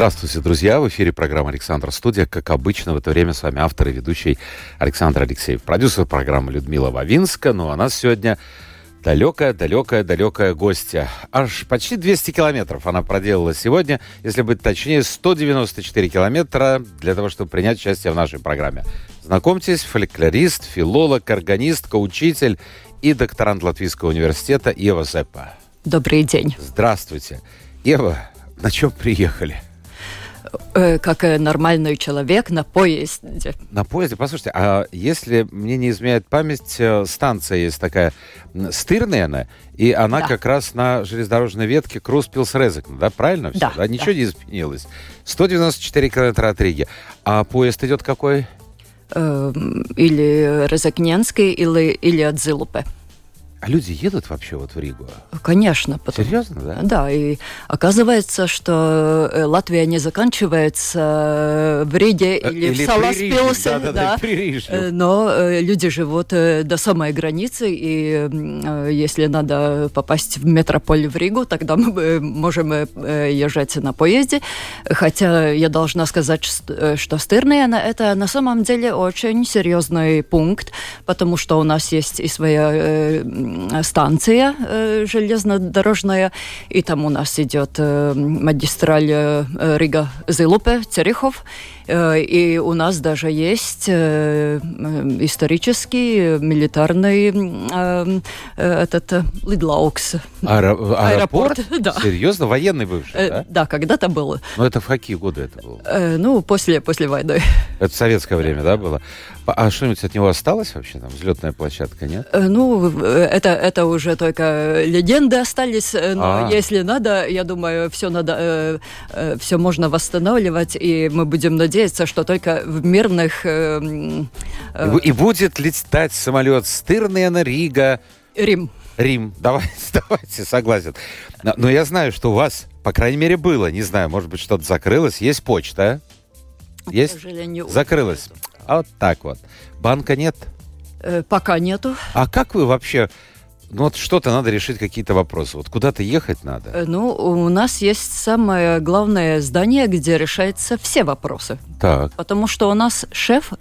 Здравствуйте, друзья! В эфире программа «Александр Студия». Как обычно, в это время с вами автор и ведущий Александр Алексеев. Продюсер программы Людмила Вавинска. Ну, у нас сегодня далекая, далекая, далекая гостья. Аж почти 200 километров она проделала сегодня, если быть точнее, 194 километра для того, чтобы принять участие в нашей программе. Знакомьтесь, фольклорист, филолог, органистка, учитель и докторант Латвийского университета Ева Зеппа. Добрый день. Здравствуйте. Ева, на чем приехали? Э, как нормальный человек на поезде. На поезде? Послушайте, а если мне не изменяет память, э, станция есть такая Стырнена, и она да. как раз на железнодорожной ветке Круспилс-Резекна, да? Правильно все? Да, да? Ничего да. не изменилось. 194 километра от Риги. А поезд идет какой? Эм, или Резекненский, или, или от Зилупе. А люди едут вообще вот в Ригу? Конечно. Потому... Серьезно, да? Да, и оказывается, что э, Латвия не заканчивается в Риге э, или, или в Саласпилсе, да, да, да, но люди живут до самой границы, и если надо попасть в метрополь в Ригу, тогда мы можем езжать на поезде. Хотя я должна сказать, что Стырная это на самом деле очень серьезный пункт, потому что у нас есть и своя станция э, железнодорожная, и там у нас идет э, магистраль э, Рига-Зилупе, Терехова, Э, и у нас даже есть э, исторический милитарный э, этот lidlauks. Аэро- аэропорт? аэропорт? Да. Серьезно? Военный бывший, да? Да, когда-то было. Но это в какие годы это было? Ну, после, после войны. Это в советское время, да, было? А что-нибудь от него осталось вообще? Там взлетная площадка, нет? Ну, это, это уже только легенды остались, но А-а-а. если надо, я думаю, все надо, все можно восстанавливать, и мы будем надеяться, что только в мирных... Э, э, и будет летать самолет Стырнена, Рига... Рим. Рим. Давайте, давайте, согласен. Но, но я знаю, что у вас, по крайней мере, было, не знаю, может быть, что-то закрылось. Есть почта, Есть? К сожалению, Закрылась. А вот так вот. Банка нет? Э, пока нету. А как вы вообще ну вот что-то надо решить, какие-то вопросы. Вот куда-то ехать надо. Э, ну, у нас есть самое главное здание, где решаются все вопросы. Так. Потому что у нас шеф,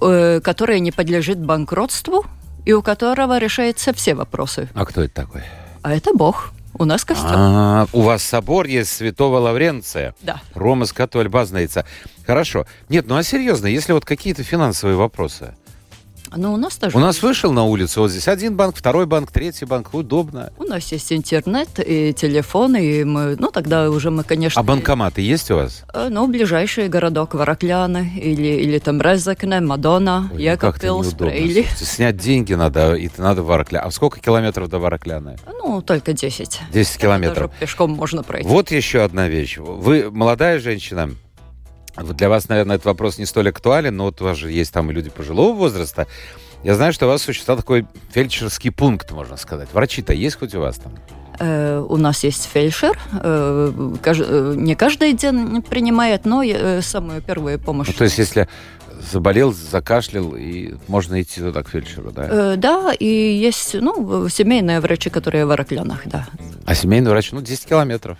э, который не подлежит банкротству, и у которого решаются все вопросы. А кто это такой? А это Бог. У нас костел. А, у вас собор есть Святого Лавренция. Да. Рома Скатоль Базнается. Хорошо. Нет, ну а серьезно, если вот какие-то финансовые вопросы, но у нас тоже... У нас вышел на улицу вот здесь один банк, второй банк, третий банк. Удобно. У нас есть интернет и телефон, и мы... Ну, тогда уже мы, конечно... А банкоматы есть у вас? Э, ну, ближайший городок Варакляны или, или там Резекне, Мадона, ну или... Снять деньги надо, и надо в Варакляны. А сколько километров до Варакляны? Ну, только 10. 10 километров. Даже пешком можно пройти. Вот еще одна вещь. Вы молодая женщина, для вас, наверное, этот вопрос не столь актуален, но вот у вас же есть там и люди пожилого возраста. Я знаю, что у вас существует такой фельдшерский пункт, можно сказать. Врачи-то есть хоть у вас там? Э, у нас есть фельдшер. Э, э, не каждый день принимает, но самую первую помощь. Ну, то есть, если заболел, закашлял, и можно идти туда к фельдшеру, да? Да, и есть ну, семейные врачи, которые в Араклянах, да. А семейный врач, ну, 10 километров.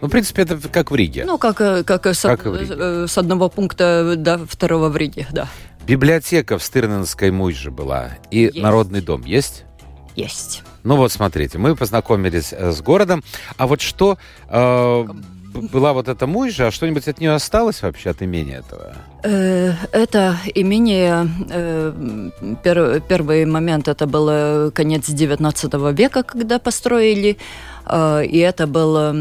Ну, в принципе, это как в Риге. Ну, как, э, как, с, как с одного пункта до второго в Риге, да. Библиотека в Стырненской Муйже была. И есть. Народный дом есть? Есть. Ну вот, смотрите, мы познакомились э, с городом. А вот что... Э, была вот эта Муйжа, а что-нибудь от нее осталось вообще, от имени этого? Э, это имение, первый момент, это был конец 19 века, когда построили Э, и это была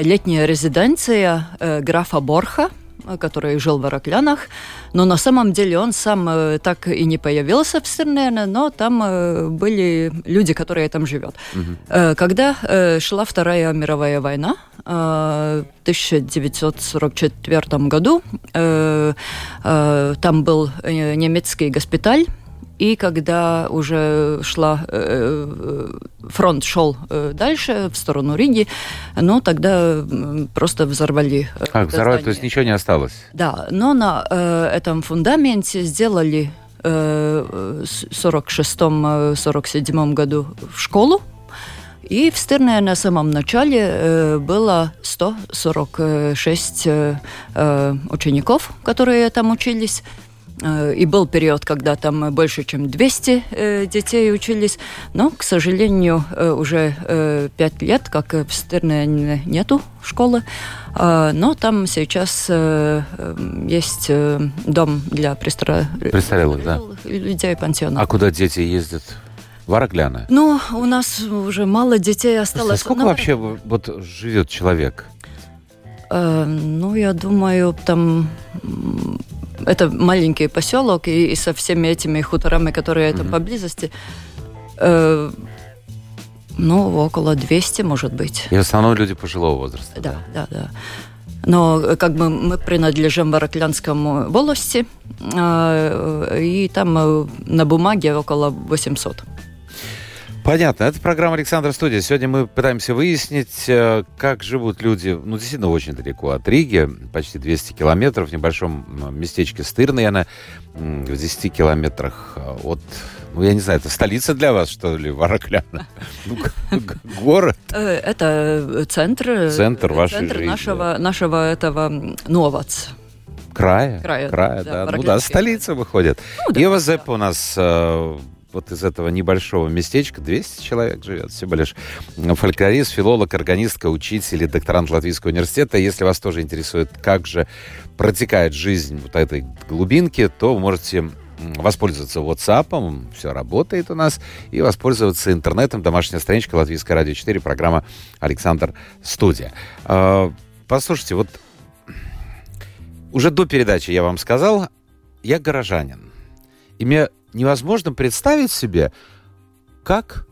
летняя резиденция э, графа Борха, который жил в Араклянах. Но на самом деле он сам э, так и не появился в Стернене, но там были люди, которые там живут. Угу. Когда шла Вторая мировая война, в 1944 году там был немецкий госпиталь, И когда уже шла, э, фронт шел дальше, в сторону Риги, ну, тогда просто взорвали. Как, взорвали, то есть ничего не осталось? Да, но на этом фундаменте сделали в 46-47 году в школу, и в Стырне на самом начале э, было 146 э, э, учеников, которые там учились. И был период, когда там больше, чем 200 детей учились. Но, к сожалению, уже 5 лет, как в Стырне нету школы. Но там сейчас есть дом для престарелых, престарелых да. людей, пансионов. А куда дети ездят? Ворогляна. Ну, у нас уже мало детей осталось. Сколько Но... вообще вот живет человек? Э, ну, я думаю, там это маленький поселок, и, и со всеми этими хуторами, которые mm-hmm. там поблизости, э, ну, около 200, может быть. И в основном люди пожилого возраста. Да, да, да. да. Но э, как бы мы принадлежим Вороклянскому волости, э, и там э, на бумаге около 800. Понятно. Это программа «Александр Студия». Сегодня мы пытаемся выяснить, э, как живут люди, ну, действительно, очень далеко от Риги, почти 200 километров, в небольшом местечке Стырны, она в 10 километрах э, от ну, я не знаю, это столица для вас, что ли, Варакляна? Ну, город? Э, это центр. Центр вашей Центр нашего, нашего этого Новац. Края? Края, Края да. да. Ну да, столица выходит. Ну, да, Евазеп да. у нас вот из этого небольшого местечка 200 человек живет всего лишь. Фольклорист, филолог, органистка, учитель и докторант Латвийского университета. Если вас тоже интересует, как же протекает жизнь вот этой глубинки, то вы можете воспользоваться WhatsApp, все работает у нас, и воспользоваться интернетом, домашняя страничка Латвийское радио 4, программа «Александр Студия». А, послушайте, вот уже до передачи я вам сказал, я горожанин. И мне невозможно представить себе, как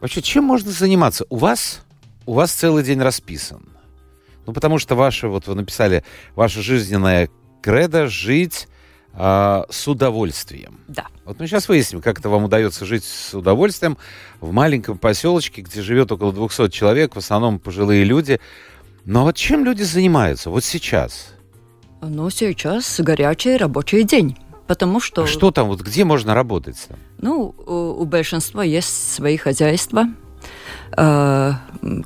вообще чем можно заниматься. У вас, у вас целый день расписан. Ну, потому что ваше, вот вы написали, ваша жизненная кредо жить э, с удовольствием. Да. Вот мы сейчас выясним, как это вам удается жить с удовольствием в маленьком поселочке, где живет около 200 человек, в основном пожилые люди. Но вот чем люди занимаются вот сейчас? Ну, сейчас горячий рабочий день потому что... А что там, вот где можно работать? Ну, у, у большинства есть свои хозяйства, э,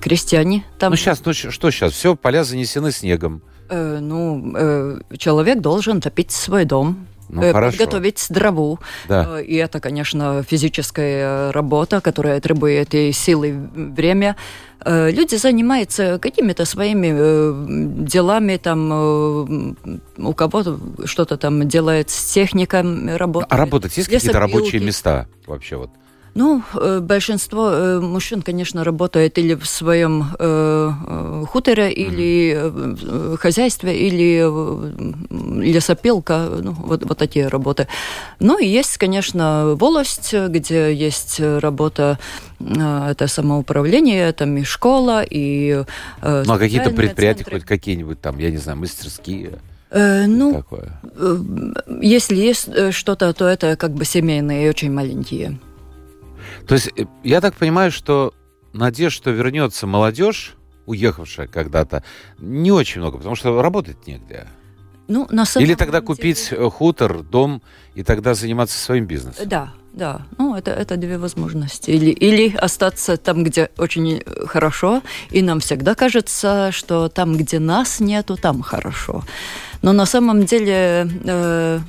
крестьяне там. Ну сейчас, ну что сейчас, все, поля занесены снегом. Э, ну, э, человек должен топить свой дом, ну, э, подготовить дрову. Да. Э, и это, конечно, физическая работа, которая требует и силы, время. Э, люди занимаются какими-то своими делами, там у кого-то что-то там делает с техникой, работает. А работать есть какие-то рабочие места вообще вот? Ну, э, большинство э, мужчин, конечно, работает или в своем э, э хуторе, или в хозяйстве, или лесопилка, ну, вот, вот такие работы. Ну, и есть, конечно, волость, где есть работа, это самоуправление, там и школа, и... Ну, а какие-то предприятия, центры. хоть какие-нибудь там, я не знаю, мастерские? Э, ну, такое? если есть что-то, то это как бы семейные, очень маленькие. То есть э, я так понимаю, что надежд, что вернется молодежь, уехавшая когда-то, не очень много, потому что работать негде. Ну, на самом Или тогда деле... купить э, хутор, дом и тогда заниматься своим бизнесом. Да, да. Ну, это, это две возможности. Или, или остаться там, где очень хорошо, и нам всегда кажется, что там, где нас нету, там хорошо. Но на самом деле э,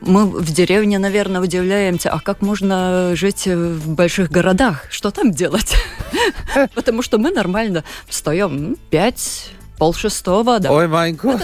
мы в деревне, наверное, удивляемся, а как можно жить в больших городах? Что там делать? Потому что мы нормально встаем пять, полшестого. Да. Ой, май год,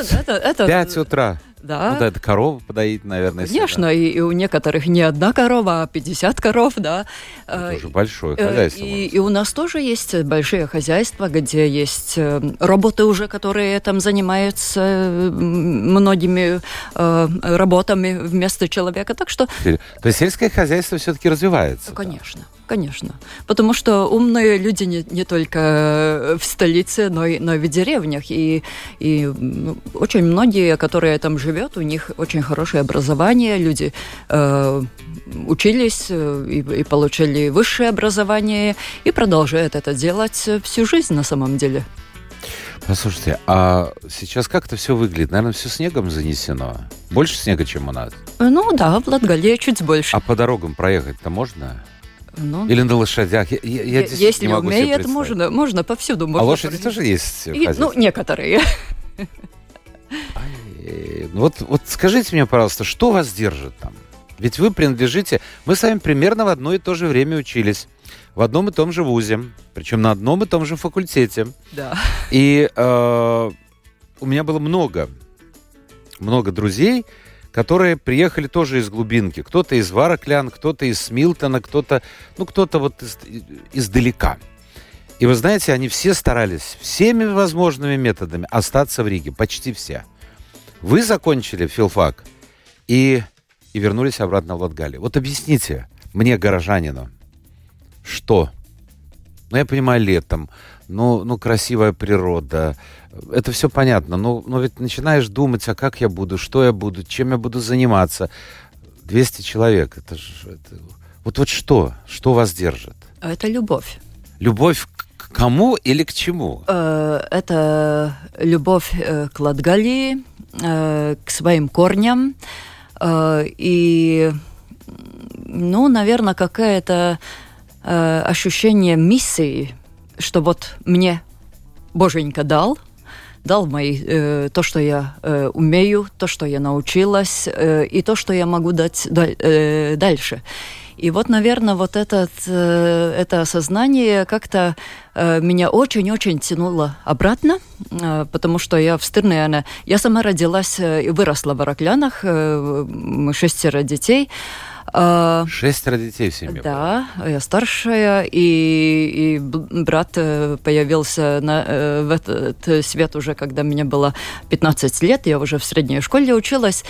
пять утра. Да. Ну да, это корова подоить, наверное. Конечно, и, и у некоторых не одна корова, а 50 коров, да. Это уже большое э, хозяйство. И, и у нас тоже есть большие хозяйства, где есть э, роботы уже, которые там занимаются многими э, работами вместо человека, так что... То есть сельское хозяйство все-таки развивается? Ну, конечно. Конечно. Потому что умные люди не, не только в столице, но и, но и в деревнях. И, и очень многие, которые там живут, у них очень хорошее образование, люди э, учились э, и, и получили высшее образование и продолжают это делать всю жизнь на самом деле. Послушайте, а сейчас как это все выглядит? Наверное, все снегом занесено. Больше снега, чем у нас? Ну да, в Латгалии чуть больше. А по дорогам проехать-то можно? Ну, Или на лошадях? Я, я, я Если не могу умеет, можно, можно повсюду. Можно а лошади тоже есть? И, ну, некоторые. Ну вот, вот скажите мне, пожалуйста, что вас держит там? Ведь вы принадлежите... Мы с вами примерно в одно и то же время учились. В одном и том же вузе. Причем на одном и том же факультете. Да. И э, у меня было много, много друзей, которые приехали тоже из глубинки. Кто-то из Вараклян, кто-то из Смилтона, кто-то, ну, кто-то вот из, издалека. И вы знаете, они все старались всеми возможными методами остаться в Риге. Почти все. Вы закончили филфак и, и вернулись обратно в Латгалию. Вот объясните мне, горожанину, что? Ну, я понимаю, летом, ну, ну красивая природа, это все понятно, но, но ведь начинаешь думать, а как я буду, что я буду, чем я буду заниматься. 200 человек, это же... Это... Вот, вот что? Что вас держит? Это любовь. Любовь к кому или к чему? Э, это любовь э, к Латгалии, э, к своим корням и, ну, наверное, какая-то ощущение миссии, что вот мне Боженька дал, дал мои, э, то, что я э, умею, то, что я научилась, э, и то, что я могу дать э, дальше. И вот, наверное, вот этот, э, это осознание как-то э, меня очень-очень тянуло обратно, э, потому что я в Стырне, я сама родилась и выросла в Араклянах, мы шестеро детей, Шестеро детей в семье. Да, было. я старшая, и, и брат э, появился на, э, в этот свет уже, когда мне было 15 лет, я уже в средней школе училась.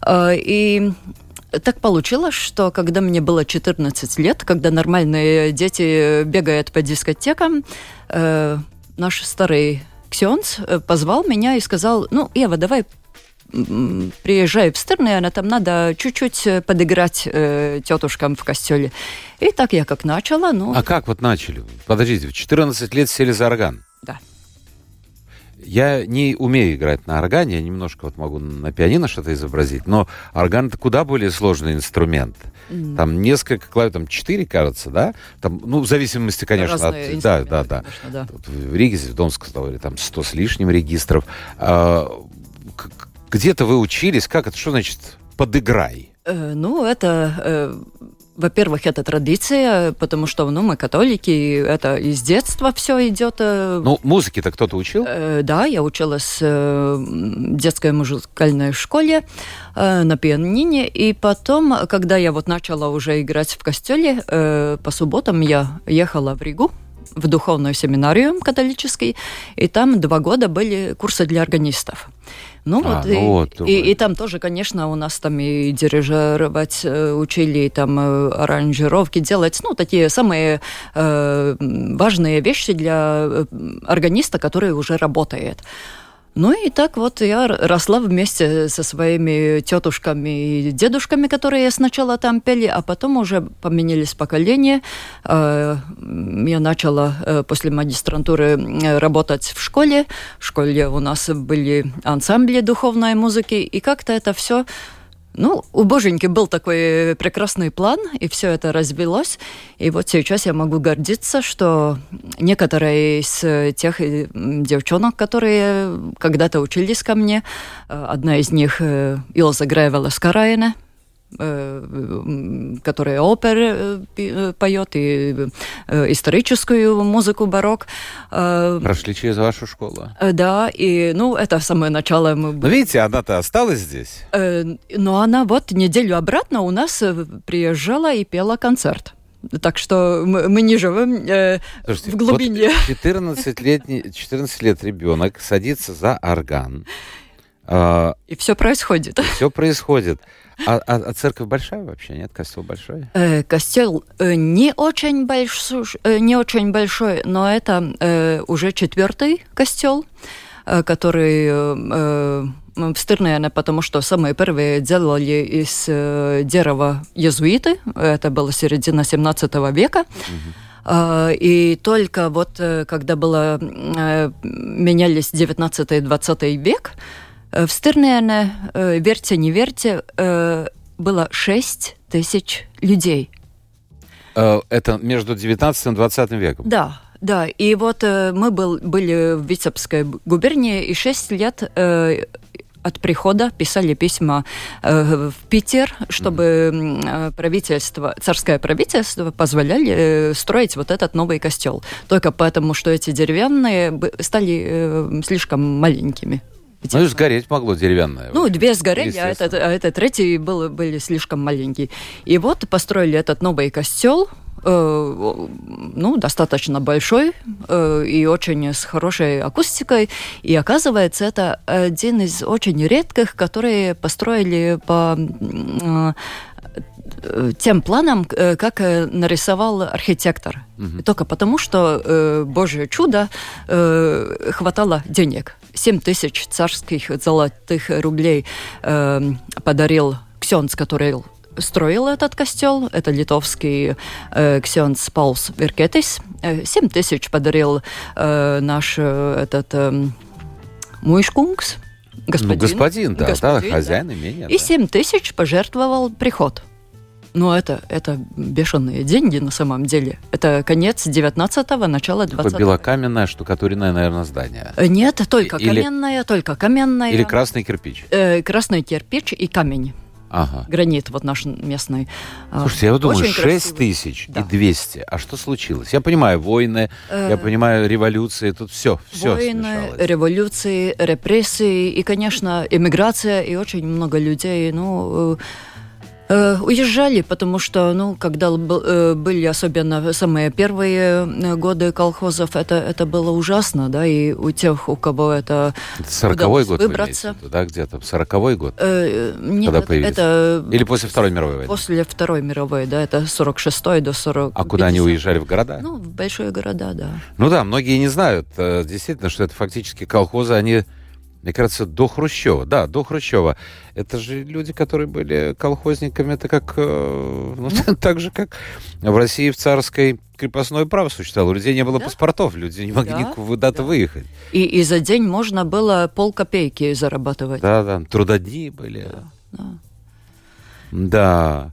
А, и так получилось, что когда мне было 14 лет, когда нормальные дети бегают по дискотекам, э, наш старый Ксенц позвал меня и сказал, ну, Ева, давай приезжаю в Стырны, там надо чуть-чуть э, подыграть э, тетушкам в костеле. И так я как начала, ну... А как вот начали? Подождите, в 14 лет сели за орган? Да. Я не умею играть на органе, я немножко вот могу на пианино что-то изобразить, но орган это куда более сложный инструмент. Mm. Там несколько клавиш, там четыре, кажется, да? Там, ну, в зависимости, конечно, Разные от... Да, да, да. Конечно, да. В Риге, в Домске, там сто с лишним регистров. А, где-то вы учились, как это, что значит подыграй? Э, ну, это э, во-первых, это традиция, потому что ну, мы католики, и это из детства все идет. Э, ну, музыки-то кто-то учил? Э, да, я училась э, в детской музыкальной школе э, на пианине, и потом, когда я вот начала уже играть в костеле, э, по субботам я ехала в Ригу, в духовную семинарию католический, и там два года были курсы для органистов. Ну, а, вот, ну и, вот, и, и там тоже, конечно, у нас там и дирижировать э, учили, и там э, аранжировки делать, ну, такие самые э, важные вещи для э, органиста, который уже работает. Ну и так вот я росла вместе со своими тетушками и дедушками, которые сначала там пели, а потом уже поменялись поколения. Э, я начала э, после магистрантуры работать в школе. В школе у нас были ансамбли духовной музыки, и как-то это все ну, у Боженьки был такой прекрасный план, и все это развелось. И вот сейчас я могу гордиться, что некоторые из тех э, девчонок, которые когда-то учились ко мне, э, одна из них э, Илза Гревела Скараина, Э, которая опер э, э, поет и историческую музыку барок. Прошли через вашу школу. Да, и ну это самое начало. Мы... Но видите, она-то осталась здесь. Но она вот неделю обратно у нас приезжала и пела концерт. Так что мы, мы не живем э, Слушайте, в глубине. Вот 14, летний, 14 лет ребенок садится за орган А, и все происходит. Все происходит. А, а, а церковь большая вообще, нет? Костел большой? Э, костел э, не очень большой, э, не очень большой, но это э, уже четвертый костел, э, который э, в Стырнене, потому что самые первые делали из э, дерева езуиты. Это было середина 17 века. Uh-huh. И только вот когда было, менялись 19 и 20 век, в Стырнене, верьте, не верьте, было 6 тысяч людей. Это между 19 и 20 веком? Да, да. И вот мы был, были в Витебской губернии, и 6 лет от прихода писали письма э, в Питер, чтобы э, правительство, царское правительство позволяли э, строить вот этот новый костел. Только потому, что эти деревянные стали э, слишком маленькими. Ну и сгореть могло деревянное. Ну, две сгорели, а этот, а этот третий был, были слишком маленькие. И вот построили этот новый костел, Э, ну, достаточно большой э, и очень с хорошей акустикой. И оказывается, это один из очень редких, которые построили по э, тем планом, как нарисовал архитектор. Угу. Только потому, что э, Божье чудо э, хватало денег. 7 тысяч царских золотых рублей э, подарил Ксенц, который строил этот костел. Это литовский э, ксенц Паулс Веркетис. Э, 7 тысяч подарил э, наш э, этот э. Господин, ну, господин, да, господин, да, хозяин да. имения. И да. 7 тысяч пожертвовал приход. Но это, это бешеные деньги на самом деле. Это конец 19-го, начало 20-го. Такое белокаменное штукатуренное, наверное, здание. Э, нет, только или, каменное, только каменное. Или красный кирпич. Э, красный кирпич и камень. Ага. Гранит вот наш местный. А, Слушайте, я вот думаю, 6 тысяч да. и 200. А что случилось? Я понимаю, войны, э, я понимаю, революции, тут все, все Войны, смешалось. революции, репрессии и, конечно, эмиграция, и очень много людей, ну... Э, уезжали, потому что, ну, когда э, были особенно самые первые э, годы колхозов, это, это было ужасно, да, и у тех, у кого это Сороковой год выбраться. Виду, да, где-то? Сороковой год? Э, нет, когда появились? это... Или после Второй мировой войны? После Второй мировой, да, это 46-й до 40 А куда они уезжали, в города? Ну, в большие города, да. Ну да, многие не знают, действительно, что это фактически колхозы, они мне кажется, до Хрущева. Да, до Хрущева. Это же люди, которые были колхозниками. Это как... Э, ну, так же, как в России в царской крепостное право существовало. У людей не было да? паспортов, люди не могли да, куда-то да. выехать. И, и за день можно было полкопейки зарабатывать. Да, да, трудодни были. Да. да. да.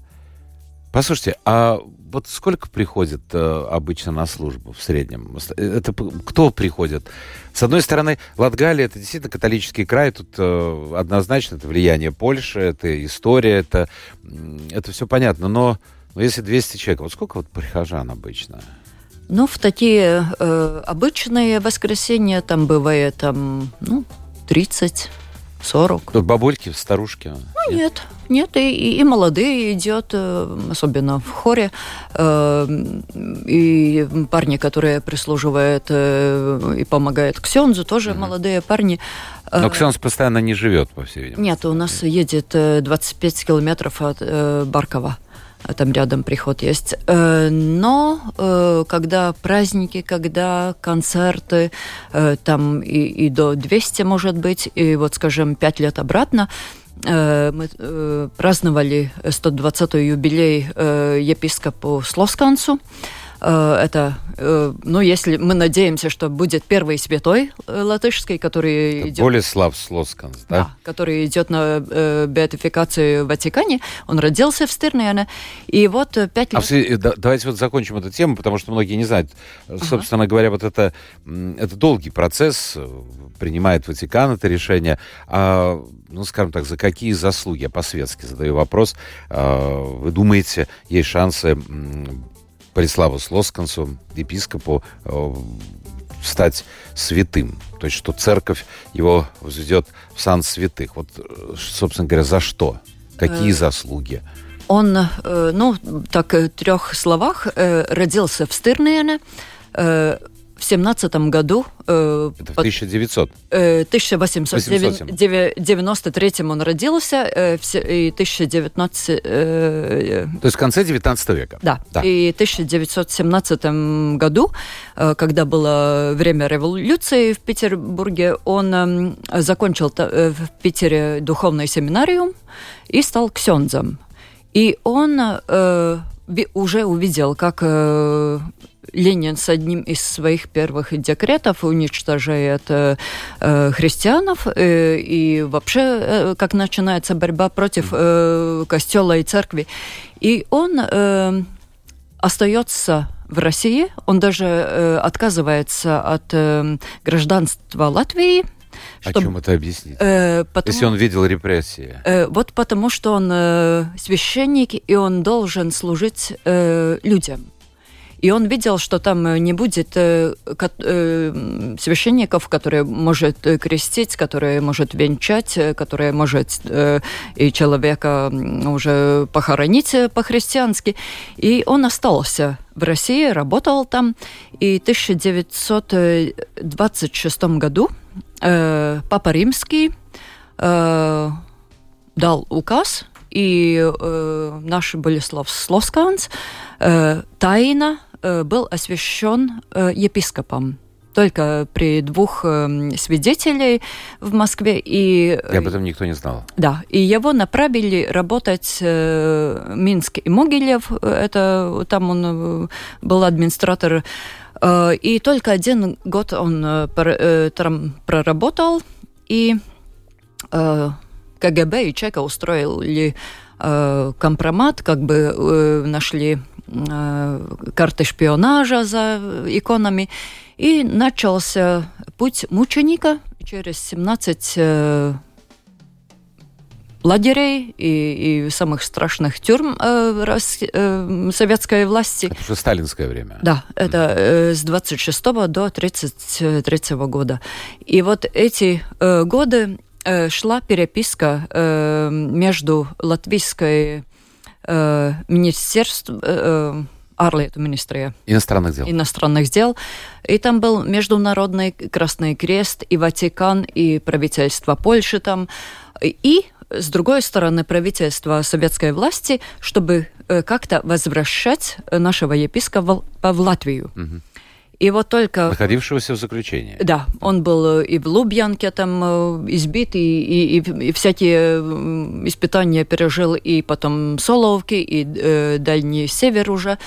Послушайте, а вот сколько приходит э, обычно на службу в среднем? Это кто приходит? С одной стороны, Латгалия это действительно католический край, тут э, однозначно это влияние Польши, это история, это, это все понятно. Но, но если 200 человек, вот сколько вот прихожан обычно? Ну, в такие э, обычные воскресенья там бывает там, ну, 30 40. Тут бабульки, старушки? Ну, нет, нет, и, и молодые идет, э, особенно в хоре, э, и парни, которые прислуживают э, и помогают Ксензу, тоже mm-hmm. молодые парни. Но Ксенз постоянно не живет, по всей видимости. Нет, у нас едет 25 километров от Баркова там рядом приход есть. Э, но э, когда праздники, когда концерты, э, там и, и до 200 может быть, и вот, скажем, 5 лет обратно, мы праздновали 120-й юбилей епископу Слосканцу. Э, это, э, ну, если мы надеемся, что будет первый святой э, латышский, который это идет... Болеслав Слосканс, да? Да, который идет на беатификацию в Ватикане. Он родился в Стырнене, и вот пять лет... А давайте вот закончим эту тему, потому что многие не знают. Собственно ага. говоря, вот это, это долгий процесс, принимает Ватикан это решение. А, ну, скажем так, за какие заслуги, я по-светски задаю вопрос, а, вы думаете, есть шансы Бориславу Слосканцу, епископу, э, стать святым. То есть, что церковь его возведет в сан святых. Вот, э, собственно говоря, за что? Какие э, заслуги? Он, ну, так, в трех словах, родился в Стырнене, в в семнадцатом году... Э, Это в 1900? Э, 1893 он родился, э, в, и 1919... Э, То есть в конце 19 века? Да. да. И в 1917 году, э, когда было время революции в Петербурге, он э, закончил э, в Питере духовный семинариум и стал ксензом. И он э, уже увидел, как э, Ленин с одним из своих первых декретов уничтожает э, христианов э, и вообще э, как начинается борьба против костела и церкви. И он остается в России, он даже э, отказывается от э, гражданства Латвии, чтобы, О чем это объяснить? Э, потому, Если он видел репрессии. Э, вот потому что он э, священник, и он должен служить э, людям. И он видел, что там э, не будет э, э, священников, которые может крестить, которые может венчать, которые может и человека уже похоронить по-христиански. И он остался в России, работал там. И в 1926 году Папа Римский дал указ, и э, наш Болеслав Слосканс э, тайно Э, был освящен э, епископом только при двух э, свидетелей в Москве. И, и об этом никто не знал. Да, и его направили работать э, Минск и Могилев. Это, там он был администратор. Э, и только один год он э, там проработал, и э, КГБ и Чека устроили э, компромат, как бы э, нашли Э, карты шпионажа за иконами. И начался путь мученика через 17 э, лагерей и, и самых страшных тюрьм э, рас, э, советской власти. Это уже сталинское время. Да, это э, с 26 до 33 года. И вот эти э, годы э, шла переписка э, между латвийской э, министерство, э, арлету министрия. Иностранных дел. Иностранных дел. И там был Международный Красный Крест, и Ватикан, и правительство Польши там. И с другой стороны, правительство советской власти, чтобы э, как-то возвращать нашего епископа в Латвию. Угу. И вот только... Находившегося в заключении. Да, он был э, и в Лубьянке там э, избит, и, и, и всякие испытания пережил, и потом Соловки, и э, Дальний Север уже.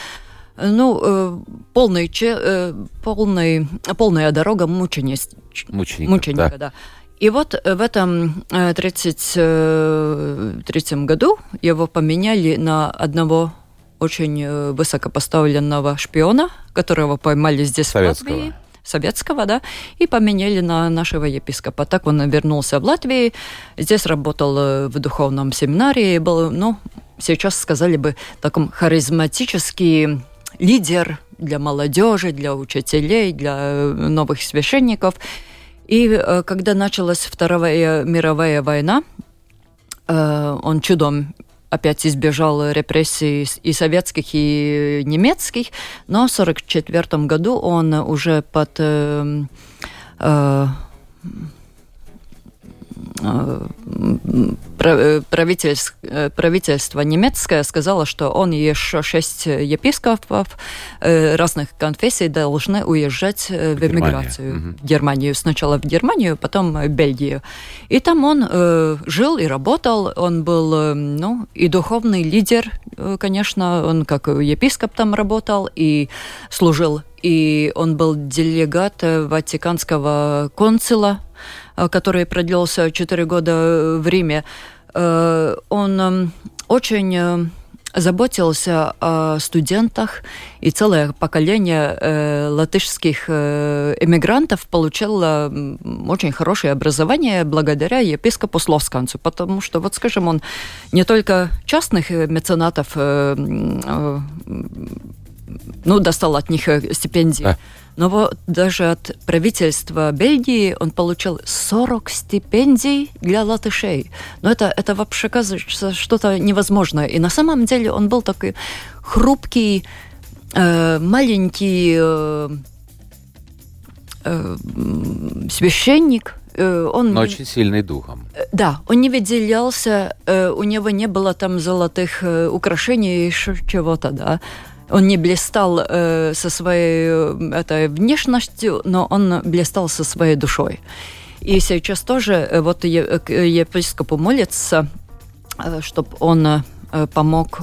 Ну, э, полный, э, полный, полная дорога мучениц... Мученика, мученика. Да. да. И вот в этом 1933 году его поменяли на одного очень э, высокопоставленного шпиона, которого поймали здесь Советского. в Латвии. Советского, да, и поменяли на нашего епископа. Так он вернулся в Латвию, здесь работал э, в духовном семинаре, был, ну, сейчас сказали бы, таком харизматический лидер для молодежи, для учителей, для э, новых священников. И когда началась Вторая мировая война, он чудом опять избежал репрессий и советских, и немецких, но в 1944 году он уже под э, э, Э, правительство, э, правительство немецкое сказало, что он и еще шесть епископов э, разных конфессий должны уезжать в эмиграцию. Угу. В Германию. Сначала в Германию, потом в Бельгию. И там он э, жил и работал. Он был ну, и духовный лидер, конечно. Он как епископ там работал и служил. И он был делегат Ватиканского консула Э, который продлился 4 года в Риме, э, он эм, очень э, заботился о студентах, и целое поколение э, латышских э, эмигрантов получило очень хорошее образование благодаря епископу Слосканцу, потому что, вот скажем, он не только частных меценатов э, э, ну, достал от них стипендии, а. Но вот даже от правительства Бельгии он получил 40 стипендий для латышей. Но это, это вообще кажется что-то невозможное. И на самом деле он был такой хрупкий, э, маленький, э, э, священник, э, он... Но очень сильный духом. Э, да, он не выделялся, э, у него не было там золотых украшений и чего-то, да. Он не блистал э, со своей э, этой внешностью, но он блистал со своей душой. И сейчас тоже э, вот епископу молится, э, чтобы он помог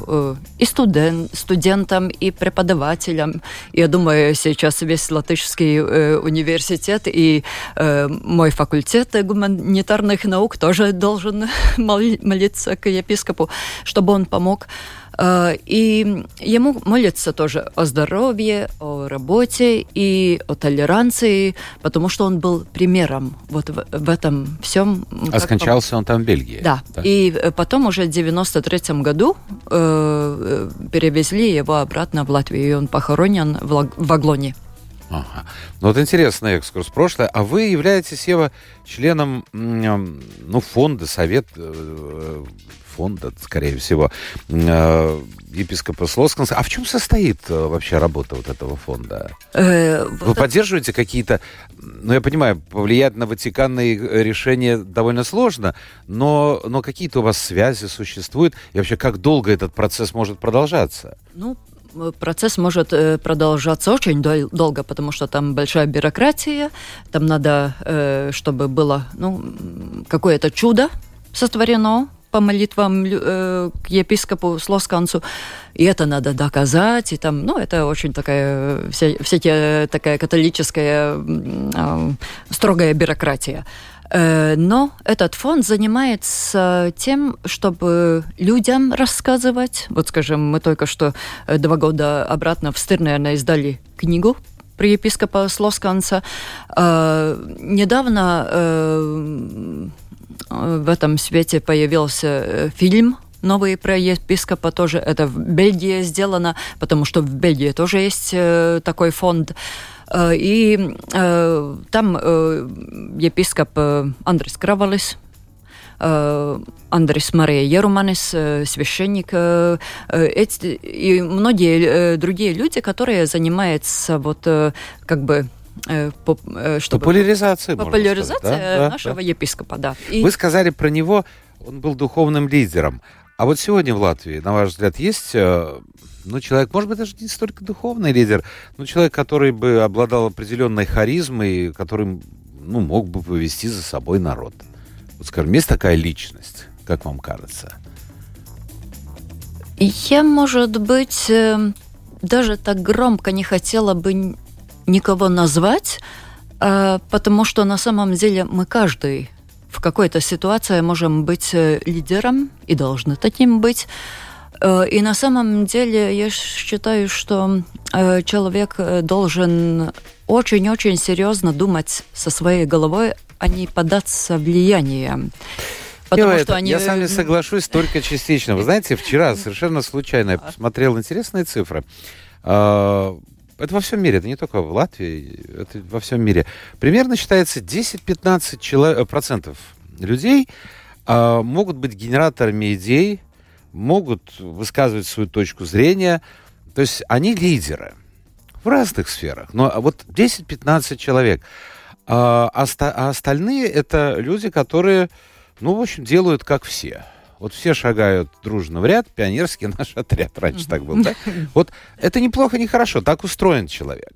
и студент, студентам, и преподавателям. Я думаю, сейчас весь латышский университет и мой факультет гуманитарных наук тоже должен молиться к епископу, чтобы он помог Э, и ему молятся тоже о здоровье, о работе и о толеранции, потому что он был примером вот в, в этом всем. А скончался он там в Бельгии? Да. да. И э, потом уже в 93 году э, перевезли его обратно в Латвию, и он похоронен в, в Аглоне. Ага. Ну вот интересный экскурс в прошлое. А вы являетесь, Ева, членом ну, фонда, совет фонда, скорее всего, э, епископа Слосканса. А в чем состоит э, вообще работа вот этого фонда? Э, Вы поддерживаете какие-то... Ну, я понимаю, повлиять на ватиканные решения довольно сложно, но, но какие-то у вас связи существуют? И вообще, как долго этот процесс может продолжаться? Ну, процесс может продолжаться очень долго, потому что там большая бюрократия, там надо, чтобы было ну, какое-то чудо сотворено, по молитвам э, к епископу Слосканцу, и это надо доказать, и там, ну, это очень такая, вся, вся те, такая католическая э, строгая бюрократия. Э, но этот фонд занимается тем, чтобы людям рассказывать. Вот, скажем, мы только что э, два года обратно в Стыр, наверное, издали книгу про епископа Слосканца. Э, недавно в этом свете появился э, фильм новый про епископа тоже это в Бельгии сделано, потому что в Бельгии тоже есть э, такой фонд. Э, и там епископ Андрес Кравалис, Андрес Мария Еруманис, священник, и многие другие люди, которые занимаются вот как бы чтобы популяризация, популяризация сказать, да? нашего да, епископа, да. И... Вы сказали про него, он был духовным лидером. А вот сегодня в Латвии, на ваш взгляд, есть э, ну, человек, может быть, даже не столько духовный лидер, но человек, который бы обладал определенной харизмой, который ну, мог бы повести за собой народ. Вот, скажем, есть такая личность, как вам кажется? Я, может быть, даже так громко не хотела бы никого назвать, а, потому что на самом деле мы каждый в какой-то ситуации можем быть э, лидером и должны таким быть. Э, и на самом деле я считаю, что э, человек должен очень-очень серьезно думать со своей головой, а не податься влиянием. Потому что они... Я с вами соглашусь только частично. Вы знаете, вчера совершенно случайно я посмотрел интересные цифры. А, это во всем мире, это не только в Латвии, это во всем мире. Примерно считается 10-15 чело... процентов людей а, могут быть генераторами идей, могут высказывать свою точку зрения. То есть они лидеры в разных сферах. Но вот 10-15 человек. А, оста- а остальные это люди, которые, ну, в общем, делают как все. Вот все шагают дружно в ряд, пионерский наш отряд раньше так был, да? Вот это неплохо, не хорошо, так устроен человек.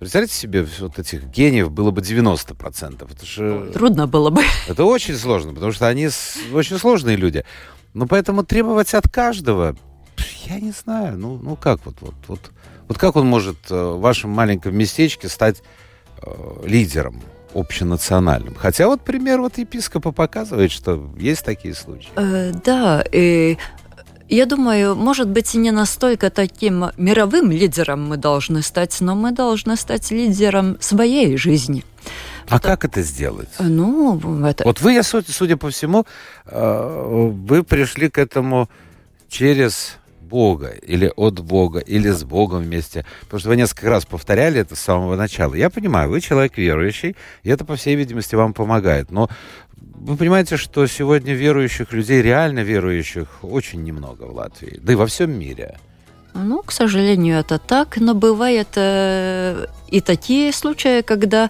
Представляете себе, вот этих гениев было бы 90%. Это же... Трудно было бы. Это очень сложно, потому что они очень сложные люди. Но поэтому требовать от каждого, я не знаю, ну, ну как вот, вот, вот, вот как он может э, в вашем маленьком местечке стать э, лидером? Общенациональным. Хотя вот пример вот епископа показывает, что есть такие случаи. Э, да, и я думаю, может быть, не настолько таким мировым лидером мы должны стать, но мы должны стать лидером своей жизни. А это... как это сделать? Ну, это... Вот вы, судя по всему, э, вы пришли к этому через Бога, или от Бога, или с Богом вместе. Потому что вы несколько раз повторяли это с самого начала. Я понимаю, вы человек верующий, и это, по всей видимости, вам помогает. Но вы понимаете, что сегодня верующих людей, реально верующих, очень немного в Латвии, да и во всем мире. Ну, к сожалению, это так, но бывает э, и такие случаи, когда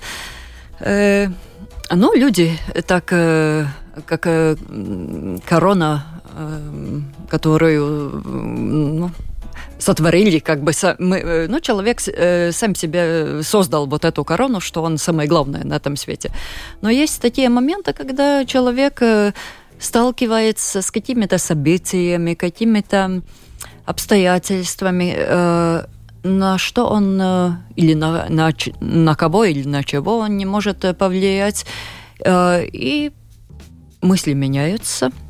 э, ну, люди так, э, как э, корона, э, которую ну, сотворили, как бы мы, э, ну, человек сам себе создал вот эту корону, что он самое главное на этом свете. Но есть такие моменты, когда человек сталкивается с какими-то событиями, какими-то обстоятельствами, на что он или на, на, на кого или на чего он не может повлиять, и мысли меняются –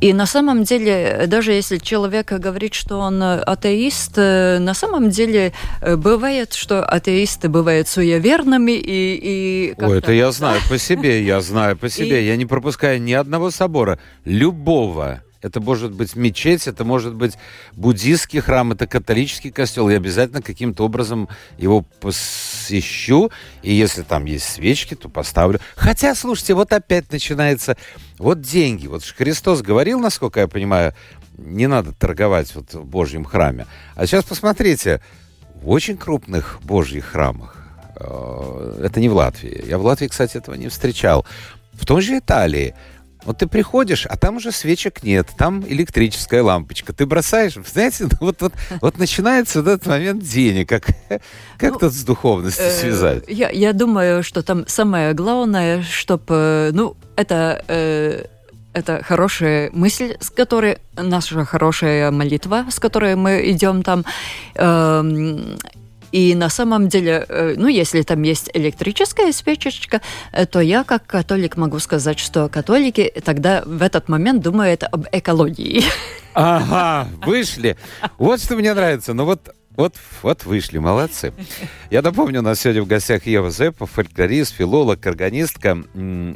и на самом деле, даже если человек говорит, что он атеист, э, на самом деле э, бывает, что атеисты бывают суеверными и... и О, это я знаю по себе, я знаю по себе. И... Я не пропускаю ни одного собора, любого это может быть мечеть, это может быть буддийский храм, это католический костел. Я обязательно каким-то образом его посещу. И если там есть свечки, то поставлю. Хотя, слушайте, вот опять начинается... Вот деньги. Вот Христос говорил, насколько я понимаю, не надо торговать вот в Божьем храме. А сейчас посмотрите, в очень крупных Божьих храмах, э, это не в Латвии. Я в Латвии, кстати, этого не встречал. В том же Италии вот ты приходишь, а там уже свечек нет, там электрическая лампочка. Ты бросаешь, знаете, ну, вот, вот, вот начинается в этот момент денег. Как, как ну, тут с духовностью э, связать? Я, я думаю, что там самое главное, чтобы, ну, это... Э, это хорошая мысль, с которой наша хорошая молитва, с которой мы идем там. Э, и на самом деле, э, ну, если там есть электрическая свечечка, э, то я как католик могу сказать, что католики тогда в этот момент думают об экологии. Ага, вышли. Вот что мне нравится. Ну вот вот, вот вышли, молодцы. Я напомню, у нас сегодня в гостях Ева Зепа, фольклорист, филолог, органистка,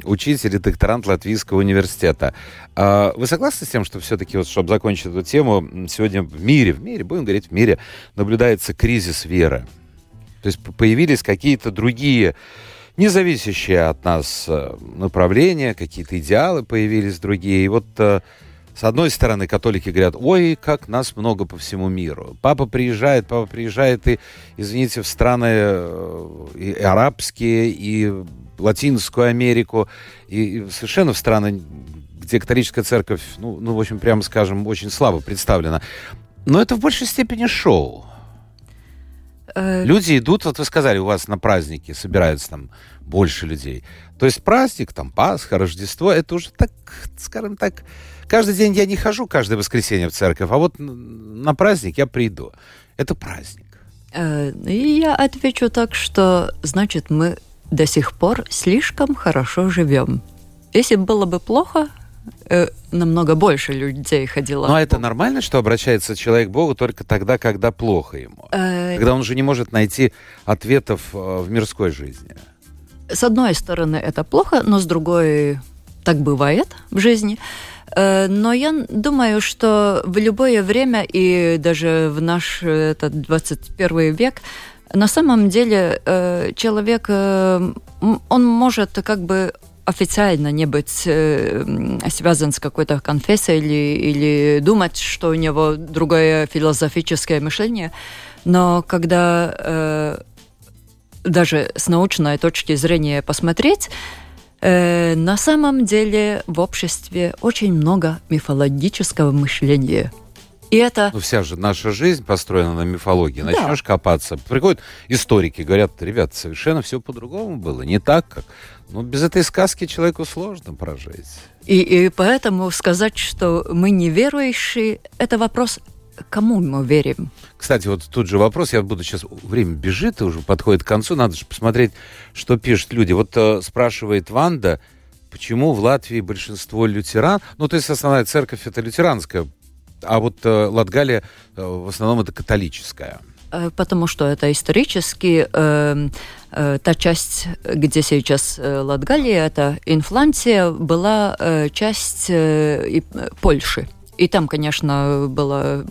учитель и докторант Латвийского университета. А вы согласны с тем, что все-таки, вот, чтобы закончить эту тему, сегодня в мире, в мире, будем говорить, в мире наблюдается кризис веры? То есть появились какие-то другие независящие от нас э, направления, какие-то идеалы появились другие. И вот э, с одной стороны, католики говорят, ой, как нас много по всему миру. Папа приезжает, папа приезжает, и, извините, в страны э, и арабские, и Латинскую Америку, и, и совершенно в страны, где католическая церковь, ну, ну, в общем, прямо скажем, очень слабо представлена. Но это в большей степени шоу. Э, Люди идут, вот вы сказали, у вас на праздники собираются там больше людей. То есть праздник, там Пасха, Рождество, это уже так, скажем так, каждый день я не хожу каждое воскресенье в церковь, а вот на праздник я приду. Это праздник. Э, и я отвечу так, что значит мы до сих пор слишком хорошо живем. Если было бы плохо, э, намного больше людей ходило. Ну, а это нормально, что обращается человек к Богу только тогда, когда плохо ему? Э... Когда он уже не может найти ответов в мирской жизни? С одной стороны, это плохо, но с другой, так бывает в жизни. Э, но я думаю, что в любое время и даже в наш этот 21 век на самом деле э, человек, он может как бы официально не быть э, связан с какой-то конфессией или, или думать, что у него другое философическое мышление. Но когда э, даже с научной точки зрения посмотреть, э, на самом деле в обществе очень много мифологического мышления. И это... Ну, вся же наша жизнь построена на мифологии. Начнешь да. копаться. Приходят историки, говорят, ребят, совершенно все по-другому было. Не так, как... Ну, без этой сказки человеку сложно прожить. И, и поэтому сказать, что мы неверующие, это вопрос кому мы верим. Кстати, вот тут же вопрос, я буду сейчас, время бежит и уже подходит к концу, надо же посмотреть, что пишут люди. Вот э, спрашивает Ванда, почему в Латвии большинство лютеран, ну, то есть основная церковь это лютеранская, а вот э, Латгалия э, в основном это католическая. Э, потому что это исторически э, э, та часть, где сейчас э, Латгалия, это Инфланция, была э, часть э, Польши. И там, конечно, было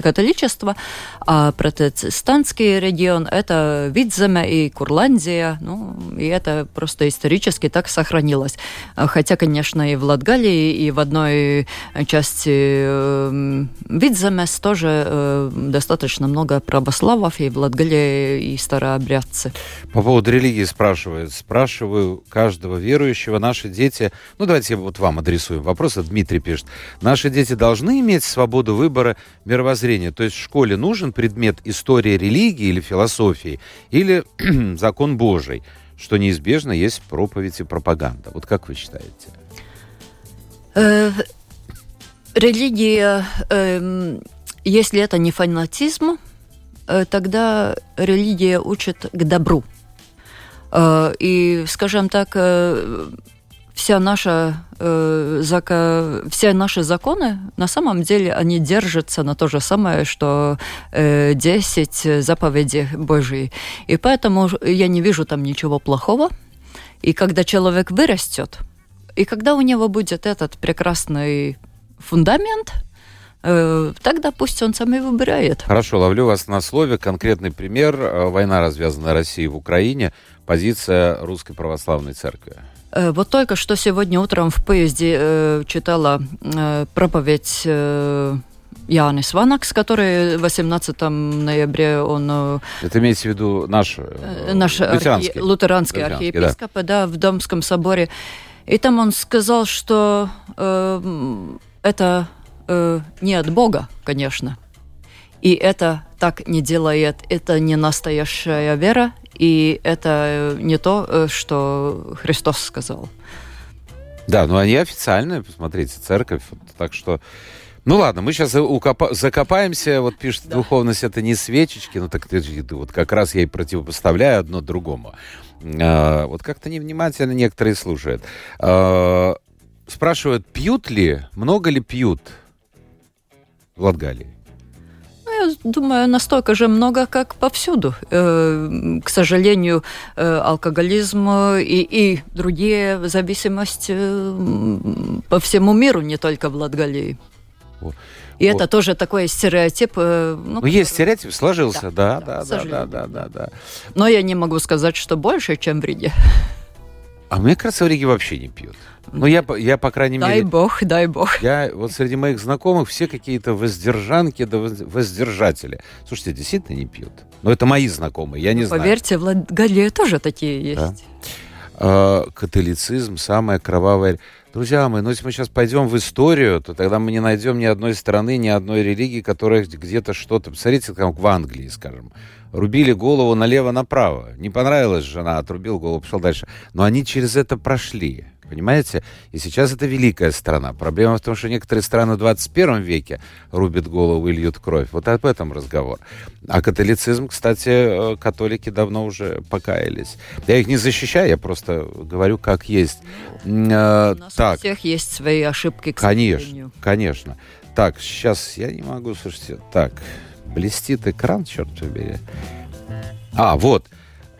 католичество, а протестантский регион – это Видземе и Курландия. Ну, и это просто исторически так сохранилось. Хотя, конечно, и в Латгалии, и в одной части э, Видземес тоже э, достаточно много православов, и в Латгалии и старообрядцы. По поводу религии спрашивают. Спрашиваю каждого верующего. Наши дети... Ну, давайте вот вам адресуем вопрос. Дмитрий пишет. Наши дети должны иметь свободу выбора мировоззрения. То есть в школе нужен предмет истории религии или философии, или закон Божий, что неизбежно есть проповедь и пропаганда. Вот как вы считаете? Э, религия, эм, если это не фанатизм, э, тогда религия учит к добру. Э, и, скажем так, вся наша, э, зака, все наши законы, на самом деле, они держатся на то же самое, что э, 10 заповедей Божьей. И поэтому я не вижу там ничего плохого. И когда человек вырастет, и когда у него будет этот прекрасный фундамент, э, тогда пусть он сам и выбирает. Хорошо, ловлю вас на слове. Конкретный пример. Э, война, развязанная Россией в Украине. Позиция Русской Православной Церкви. Э, вот только что сегодня утром в поезде э, читала э, проповедь Янис Ванакс, который 18 ноября он... Это имеется в виду наш, наш архи, лутеранский архиепископ да. Да, в Домском соборе. И там он сказал, что э, это э, не от Бога, конечно. И это так не делает, это не настоящая вера, и это не то, э, что Христос сказал. Да, но они официальные, посмотрите, церковь. Так что ну ладно, мы сейчас укопа- закопаемся. Вот пишет, да. духовность это не свечечки. Ну так вот как раз я и противопоставляю одно другому. А, вот как-то невнимательно некоторые слушают. А, спрашивают, пьют ли, много ли пьют в Латгалии? Я думаю, настолько же много, как повсюду. Э, к сожалению, э, алкоголизм и, и другие зависимости по всему миру, не только в Латгалии. И вот. это тоже такой стереотип. Э, ну, ну есть стереотип, сложился, да, да, да, да, да, да, да. Но я не могу сказать, что больше, чем в Риге. А мне кажется, в Риге вообще не пьют. Ну, я, я по крайней дай мере... Дай бог, дай бог. Я вот среди моих знакомых все какие-то воздержанки да воздержатели. Слушайте, действительно не пьют. Но это мои знакомые, я не ну, знаю. Поверьте, в Ладгалии тоже такие есть. Да? А, католицизм самая кровавая... Друзья мои, ну если мы сейчас пойдем в историю, то тогда мы не найдем ни одной страны, ни одной религии, которая где-то что-то... Посмотрите, как в Англии, скажем рубили голову налево-направо. Не понравилась жена, отрубил голову, пошел дальше. Но они через это прошли. Понимаете? И сейчас это великая страна. Проблема в том, что некоторые страны в 21 веке рубят голову и льют кровь. Вот об этом разговор. А католицизм, кстати, э, католики давно уже покаялись. Я их не защищаю, я просто говорю, как есть. Э, У нас так. у всех есть свои ошибки, к Конечно, конечно. Так, сейчас я не могу, слушайте. Так, блестит экран, черт побери. А, вот.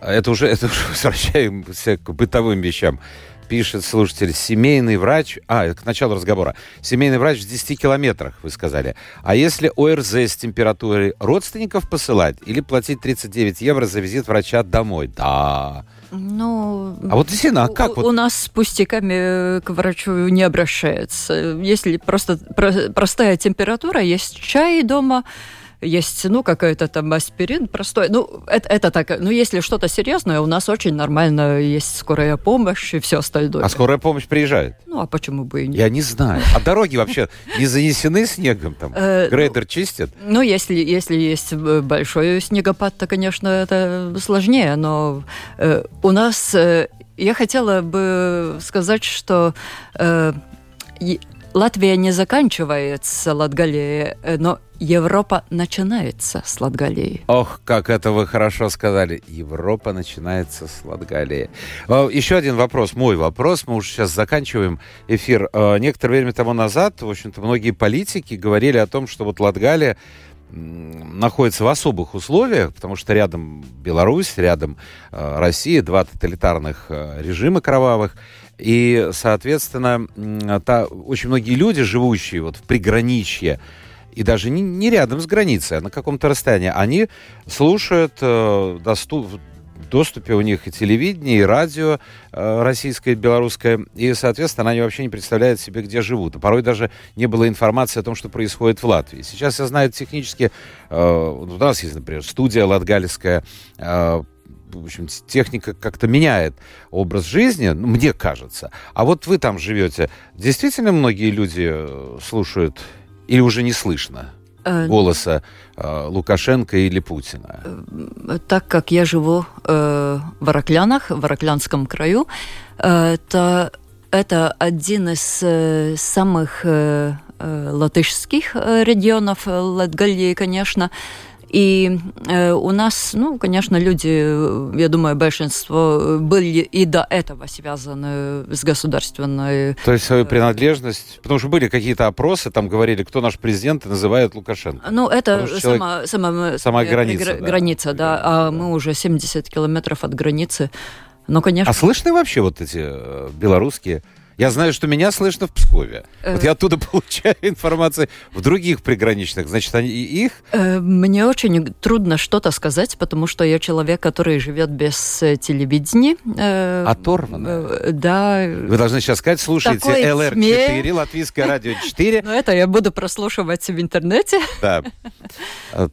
Это уже, это уже возвращаемся к бытовым вещам. Пишет слушатель, семейный врач... А, к началу разговора. Семейный врач в 10 километрах, вы сказали. А если ОРЗ с температурой родственников посылать или платить 39 евро за визит врача домой? Да. Ну, а вот действительно, а как? У, вот? у нас с пустяками к врачу не обращаются. Если просто про, простая температура, есть чай дома, есть, ну, какой-то там аспирин простой. Ну, это, это так, ну, если что-то серьезное, у нас очень нормально есть скорая помощь и все остальное. А скорая помощь приезжает? Ну, а почему бы и нет? Я не знаю. А дороги вообще не занесены снегом там? Э, Грейдер чистят? Ну, если, если есть большой снегопад, то, конечно, это сложнее, но э, у нас... Э, я хотела бы сказать, что Латвия не заканчивается Латгалией, э, но Европа начинается с Латгалии. Ох, как это вы хорошо сказали. Европа начинается с Латгалии. Э, еще один вопрос, мой вопрос. Мы уже сейчас заканчиваем эфир. Э, некоторое время тому назад, в общем-то, многие политики говорили о том, что вот Латгалия находится в особых условиях, потому что рядом Беларусь, рядом э, Россия, два тоталитарных э, режима кровавых. И, соответственно, та, очень многие люди, живущие вот в приграничье, и даже не, не рядом с границей, а на каком-то расстоянии, они слушают э, доступ, доступе у них и телевидение, и радио э, российское, белорусское, и, соответственно, они вообще не представляют себе, где живут. Порой даже не было информации о том, что происходит в Латвии. Сейчас я знаю технически, э, у нас есть, например, студия латгальская, э, в общем, техника как-то меняет образ жизни, ну, мне кажется. А вот вы там живете, действительно многие люди э, слушают или уже не слышно голоса э, Лукашенко или Путина? Э, так как я живу э, в Араклянах, в Араклянском краю, э, то это один из э, самых э, латышских регионов Латгалии, конечно. И э, у нас, ну, конечно, люди, я думаю, большинство были и до этого связаны с государственной... То есть свою принадлежность, потому что были какие-то опросы, там говорили, кто наш президент, и называют Лукашенко. Ну, это сама, сама, сама граница, гра- да. граница, да, а да. мы уже 70 километров от границы. Ну, конечно. А слышны вообще вот эти э, белорусские я знаю, что меня слышно в Пскове. Вот я оттуда получаю информацию в других приграничных. Значит, они их? Э, мне очень трудно что-то сказать, потому что я человек, который живет без э, телевидения. Э, Оторванно? Да. Вы должны сейчас сказать, слушайте ЛР-4, Латвийское радио 4. Ну, это я буду прослушивать в интернете. Да.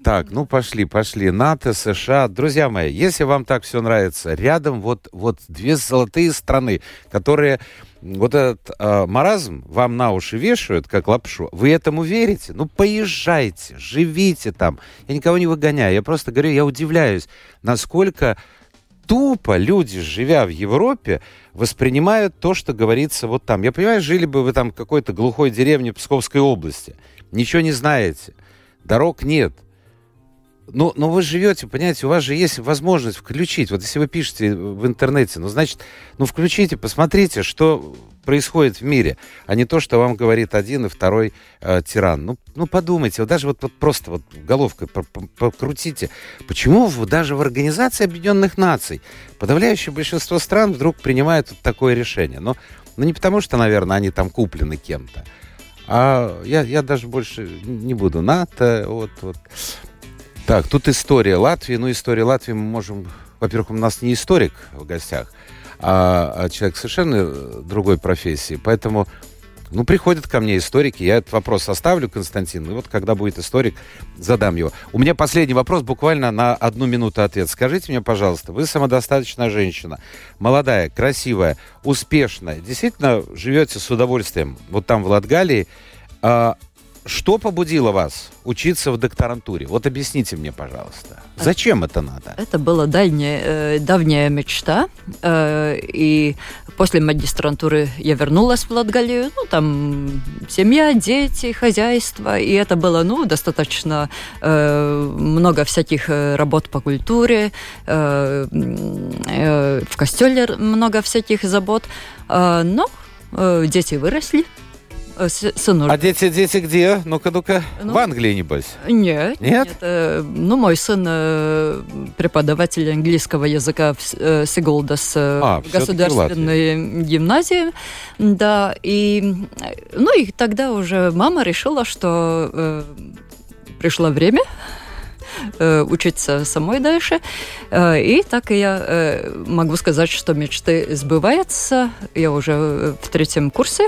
Так, ну пошли, пошли. НАТО, США. Друзья мои, если вам так все нравится, рядом вот, вот две золотые страны, которые вот этот э, маразм вам на уши вешают, как лапшу, вы этому верите? Ну, поезжайте, живите там. Я никого не выгоняю, я просто говорю, я удивляюсь, насколько тупо люди, живя в Европе, воспринимают то, что говорится вот там. Я понимаю, жили бы вы там в какой-то глухой деревне Псковской области, ничего не знаете, дорог нет – но, но вы живете, понимаете, у вас же есть возможность включить. Вот если вы пишете в интернете, ну, значит, ну, включите, посмотрите, что происходит в мире, а не то, что вам говорит один и второй э, тиран. Ну, ну, подумайте, вот даже вот, вот просто вот головкой покрутите. Почему в, даже в Организации Объединенных Наций подавляющее большинство стран вдруг принимает вот такое решение? Но, ну, не потому, что, наверное, они там куплены кем-то, а я, я даже больше не буду НАТО, вот, вот. Так, тут история Латвии. Ну, история Латвии мы можем... Во-первых, у нас не историк в гостях, а, а человек совершенно другой профессии. Поэтому, ну, приходят ко мне историки, я этот вопрос оставлю, Константин, и вот когда будет историк, задам его. У меня последний вопрос, буквально на одну минуту ответ. Скажите мне, пожалуйста, вы самодостаточная женщина, молодая, красивая, успешная, действительно живете с удовольствием вот там в Латгалии, а, что побудило вас учиться в докторантуре? Вот объясните мне, пожалуйста. Зачем это надо? Это была дальняя, э, давняя мечта. Э, и после магистрантуры я вернулась в Латгалию. Ну, там семья, дети, хозяйство. И это было, ну, достаточно э, много всяких э, работ по культуре. Э, э, в костеле много всяких забот. Э, но э, дети выросли. Э, сынок. А дети, дети где? Ну-ка, ну-ка. Ну, в Англии, небось? Нет. Нет? нет э, ну, мой сын э, преподаватель английского языка в э, Сигулдас э, а, государственной гимназии. Да, и, ну, и тогда уже мама решила, что э, пришло время Э, учиться самой дальше. И так я могу сказать, что мечты сбываются. Я уже в третьем курсе.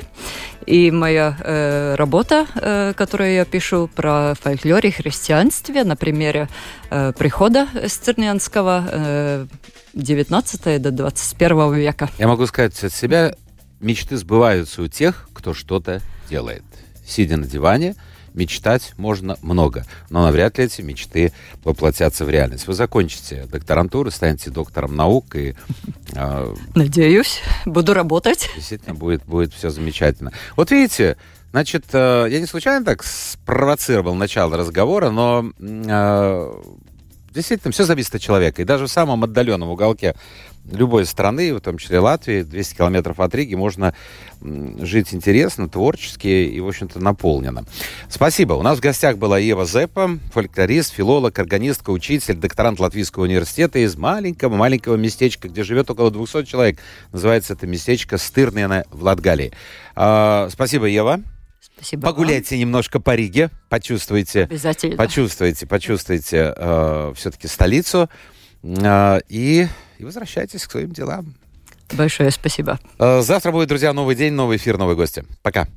И моя работа, которую я пишу про фольклор и христианстве на примере прихода Стернянского 19 до 21 века. Я могу сказать от себя, мечты сбываются у тех, кто что-то делает. Сидя на диване – мечтать можно много, но навряд ли эти мечты воплотятся в реальность. Вы закончите докторантуру, станете доктором наук и... Э, Надеюсь, буду работать. Действительно, будет, будет все замечательно. Вот видите, значит, э, я не случайно так спровоцировал начало разговора, но э, действительно, все зависит от человека. И даже в самом отдаленном уголке любой страны, в том числе Латвии, 200 километров от Риги, можно жить интересно, творчески и, в общем-то, наполненно. Спасибо. У нас в гостях была Ева Зеппа, фольклорист, филолог, органистка, учитель, докторант Латвийского университета из маленького-маленького местечка, где живет около 200 человек. Называется это местечко Стырнена в Латгалии. А, спасибо, Ева. Спасибо Погуляйте вам. немножко по Риге, почувствуйте, Обязательно. почувствуйте, почувствуйте э, все-таки столицу э, и, и возвращайтесь к своим делам. Большое спасибо. Э, завтра будет, друзья, новый день, новый эфир, новые гости. Пока.